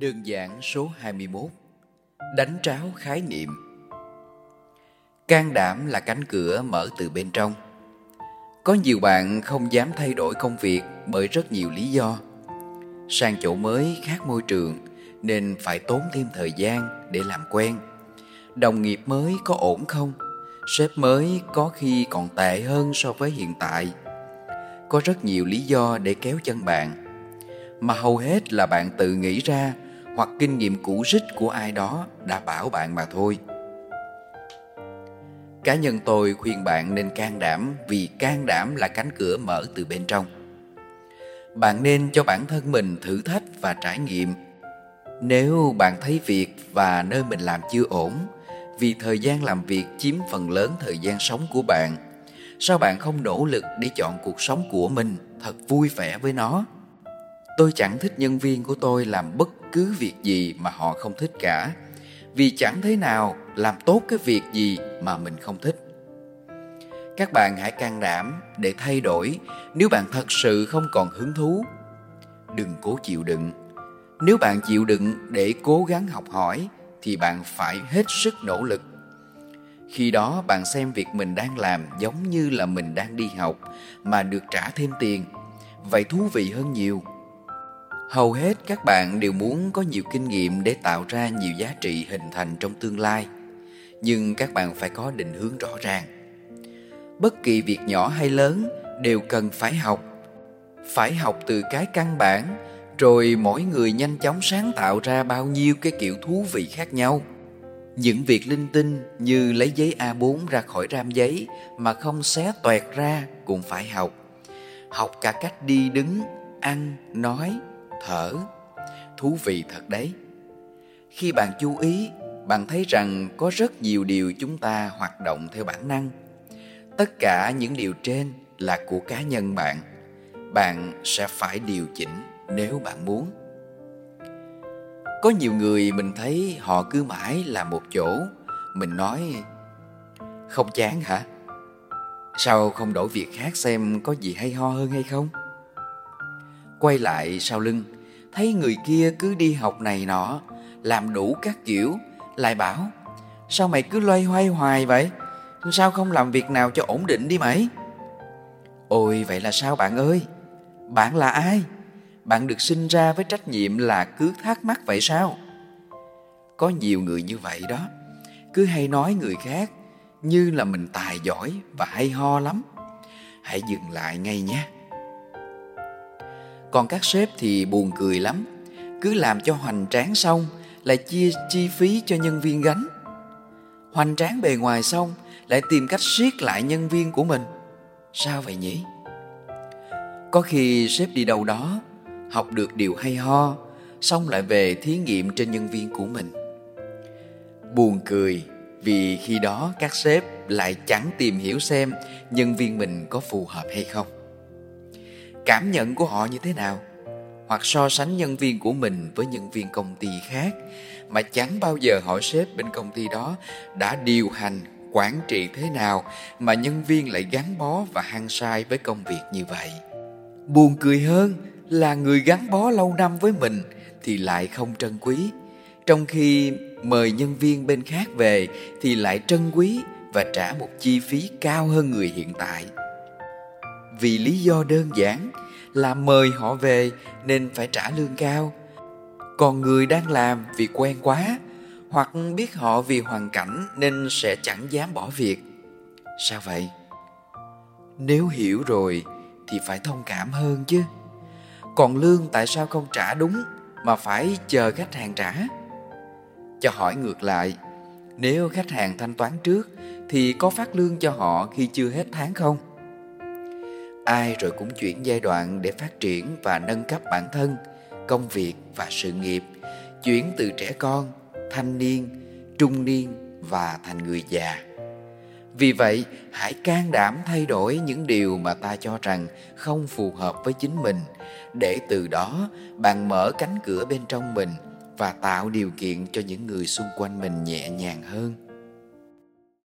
Đơn giản số 21 Đánh tráo khái niệm. Can đảm là cánh cửa mở từ bên trong. Có nhiều bạn không dám thay đổi công việc bởi rất nhiều lý do. Sang chỗ mới khác môi trường, nên phải tốn thêm thời gian để làm quen. Đồng nghiệp mới có ổn không? Sếp mới có khi còn tệ hơn so với hiện tại. Có rất nhiều lý do để kéo chân bạn. Mà hầu hết là bạn tự nghĩ ra hoặc kinh nghiệm cũ rích của ai đó đã bảo bạn mà thôi. Cá nhân tôi khuyên bạn nên can đảm vì can đảm là cánh cửa mở từ bên trong. Bạn nên cho bản thân mình thử thách và trải nghiệm. Nếu bạn thấy việc và nơi mình làm chưa ổn, vì thời gian làm việc chiếm phần lớn thời gian sống của bạn, sao bạn không nỗ lực để chọn cuộc sống của mình thật vui vẻ với nó? Tôi chẳng thích nhân viên của tôi làm bất cứ việc gì mà họ không thích cả. Vì chẳng thế nào làm tốt cái việc gì mà mình không thích. Các bạn hãy can đảm để thay đổi nếu bạn thật sự không còn hứng thú. Đừng cố chịu đựng. Nếu bạn chịu đựng để cố gắng học hỏi, thì bạn phải hết sức nỗ lực. Khi đó bạn xem việc mình đang làm giống như là mình đang đi học mà được trả thêm tiền. Vậy thú vị hơn nhiều hầu hết các bạn đều muốn có nhiều kinh nghiệm để tạo ra nhiều giá trị hình thành trong tương lai. Nhưng các bạn phải có định hướng rõ ràng. Bất kỳ việc nhỏ hay lớn đều cần phải học. Phải học từ cái căn bản rồi mỗi người nhanh chóng sáng tạo ra bao nhiêu cái kiểu thú vị khác nhau. Những việc linh tinh như lấy giấy A4 ra khỏi ram giấy mà không xé toẹt ra cũng phải học. Học cả cách đi đứng, ăn, nói, thở. Thú vị thật đấy. Khi bạn chú ý, bạn thấy rằng có rất nhiều điều chúng ta hoạt động theo bản năng. Tất cả những điều trên là của cá nhân bạn. Bạn sẽ phải điều chỉnh nếu bạn muốn. Có nhiều người mình thấy họ cứ mãi làm một chỗ. Mình nói, không chán hả? Sao không đổi việc khác xem có gì hay ho hơn hay không? Quay lại sau lưng. Thấy người kia cứ đi học này nọ, làm đủ các kiểu, lại bảo, sao mày cứ loay hoay hoài vậy? Sao không làm việc nào cho ổn định đi mày? Ôi, vậy là sao bạn ơi? Bạn là ai? Bạn được sinh ra với trách nhiệm là cứ thắc mắc vậy sao? Có nhiều người như vậy đó. Cứ hay nói người khác như là mình tài giỏi và hay ho lắm. Hãy dừng lại ngay nhé còn các sếp thì buồn cười lắm. Cứ làm cho hoành tráng xong lại chia chi phí cho nhân viên gánh. Hoành tráng bề ngoài xong lại tìm cách siết lại nhân viên của mình. Sao vậy nhỉ? Có khi sếp đi đâu đó, học được điều hay ho, xong lại về thí nghiệm trên nhân viên của mình. Buồn cười vì khi đó các sếp lại chẳng tìm hiểu xem nhân viên mình có phù hợp hay không cảm nhận của họ như thế nào? Hoặc so sánh nhân viên của mình với nhân viên công ty khác mà chẳng bao giờ hỏi sếp bên công ty đó đã điều hành, quản trị thế nào mà nhân viên lại gắn bó và hăng sai với công việc như vậy? Buồn cười hơn là người gắn bó lâu năm với mình thì lại không trân quý. Trong khi mời nhân viên bên khác về thì lại trân quý và trả một chi phí cao hơn người hiện tại vì lý do đơn giản là mời họ về nên phải trả lương cao. Còn người đang làm vì quen quá hoặc biết họ vì hoàn cảnh nên sẽ chẳng dám bỏ việc. Sao vậy? Nếu hiểu rồi thì phải thông cảm hơn chứ. Còn lương tại sao không trả đúng mà phải chờ khách hàng trả? Cho hỏi ngược lại, nếu khách hàng thanh toán trước thì có phát lương cho họ khi chưa hết tháng không? Ai rồi cũng chuyển giai đoạn để phát triển và nâng cấp bản thân, công việc và sự nghiệp. Chuyển từ trẻ con, thanh niên, trung niên và thành người già. Vì vậy, hãy can đảm thay đổi những điều mà ta cho rằng không phù hợp với chính mình, để từ đó bạn mở cánh cửa bên trong mình và tạo điều kiện cho những người xung quanh mình nhẹ nhàng hơn.